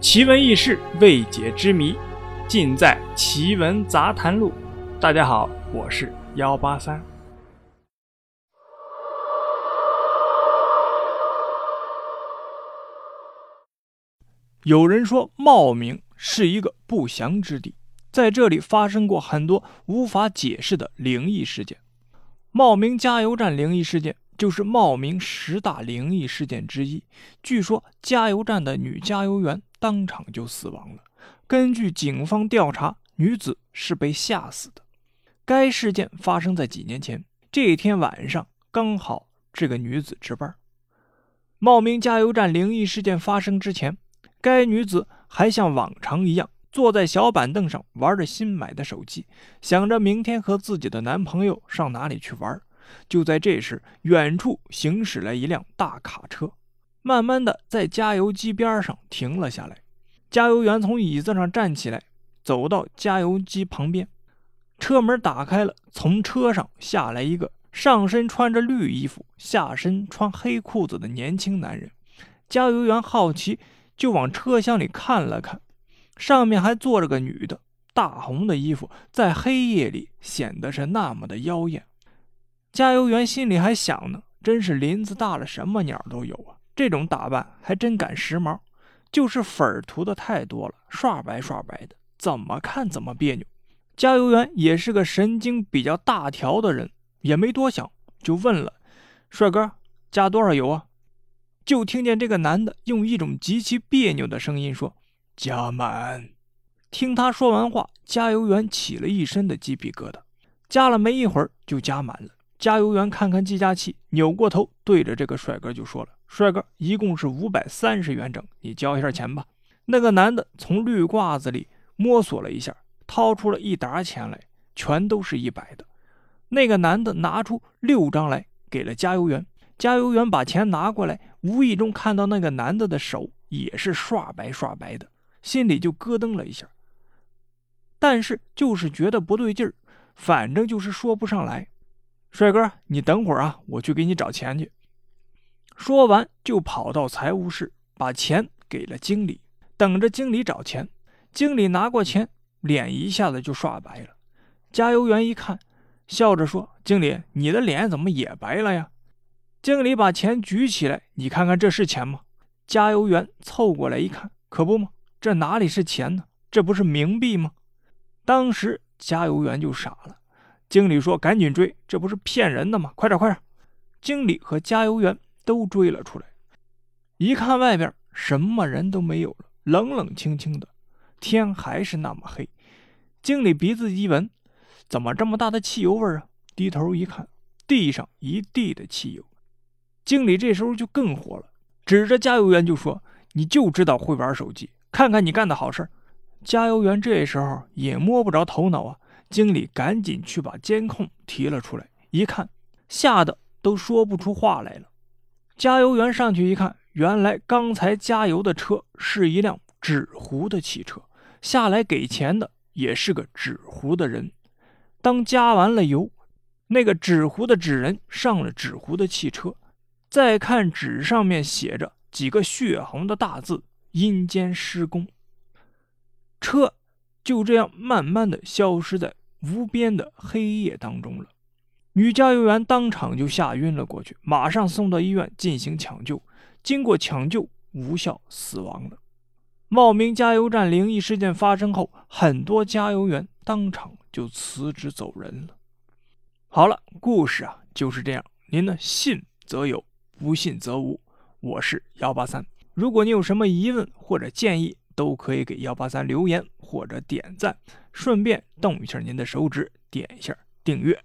奇闻异事、未解之谜，尽在《奇闻杂谈录》。大家好，我是幺八三。有人说，茂名是一个不祥之地，在这里发生过很多无法解释的灵异事件。茂名加油站灵异事件。就是茂名十大灵异事件之一。据说加油站的女加油员当场就死亡了。根据警方调查，女子是被吓死的。该事件发生在几年前，这天晚上刚好这个女子值班。茂名加油站灵异事件发生之前，该女子还像往常一样坐在小板凳上玩着新买的手机，想着明天和自己的男朋友上哪里去玩。就在这时，远处行驶来一辆大卡车，慢慢的在加油机边上停了下来。加油员从椅子上站起来，走到加油机旁边，车门打开了，从车上下来一个上身穿着绿衣服、下身穿黑裤子的年轻男人。加油员好奇，就往车厢里看了看，上面还坐着个女的，大红的衣服在黑夜里显得是那么的妖艳。加油员心里还想呢，真是林子大了，什么鸟都有啊！这种打扮还真赶时髦，就是粉涂的太多了，刷白刷白的，怎么看怎么别扭。加油员也是个神经比较大条的人，也没多想，就问了：“帅哥，加多少油啊？”就听见这个男的用一种极其别扭的声音说：“加满。”听他说完话，加油员起了一身的鸡皮疙瘩，加了没一会儿就加满了。加油员看看计价器，扭过头对着这个帅哥就说了：“帅哥，一共是五百三十元整，你交一下钱吧。”那个男的从绿褂子里摸索了一下，掏出了一沓钱来，全都是一百的。那个男的拿出六张来，给了加油员。加油员把钱拿过来，无意中看到那个男的的手也是刷白刷白的，心里就咯噔了一下。但是就是觉得不对劲儿，反正就是说不上来。帅哥，你等会儿啊，我去给你找钱去。说完就跑到财务室，把钱给了经理，等着经理找钱。经理拿过钱，脸一下子就刷白了。加油员一看，笑着说：“经理，你的脸怎么也白了呀？”经理把钱举起来，你看看这是钱吗？加油员凑过来一看，可不吗？这哪里是钱呢？这不是冥币吗？当时加油员就傻了。经理说：“赶紧追，这不是骗人的吗？快点，快点！”经理和加油员都追了出来。一看外边什么人都没有了，冷冷清清的，天还是那么黑。经理鼻子一闻，怎么这么大的汽油味啊？低头一看，地上一地的汽油。经理这时候就更火了，指着加油员就说：“你就知道会玩手机，看看你干的好事！”加油员这时候也摸不着头脑啊。经理赶紧去把监控提了出来，一看，吓得都说不出话来了。加油员上去一看，原来刚才加油的车是一辆纸糊的汽车，下来给钱的也是个纸糊的人。当加完了油，那个纸糊的纸人上了纸糊的汽车，再看纸上面写着几个血红的大字：“阴间施工。”车就这样慢慢的消失在。无边的黑夜当中了，女加油员当场就吓晕了过去，马上送到医院进行抢救，经过抢救无效死亡了。茂名加油站灵异事件发生后，很多加油员当场就辞职走人了。好了，故事啊就是这样，您呢信则有，不信则无。我是幺八三，如果你有什么疑问或者建议，都可以给幺八三留言或者点赞。顺便动一下您的手指，点一下订阅。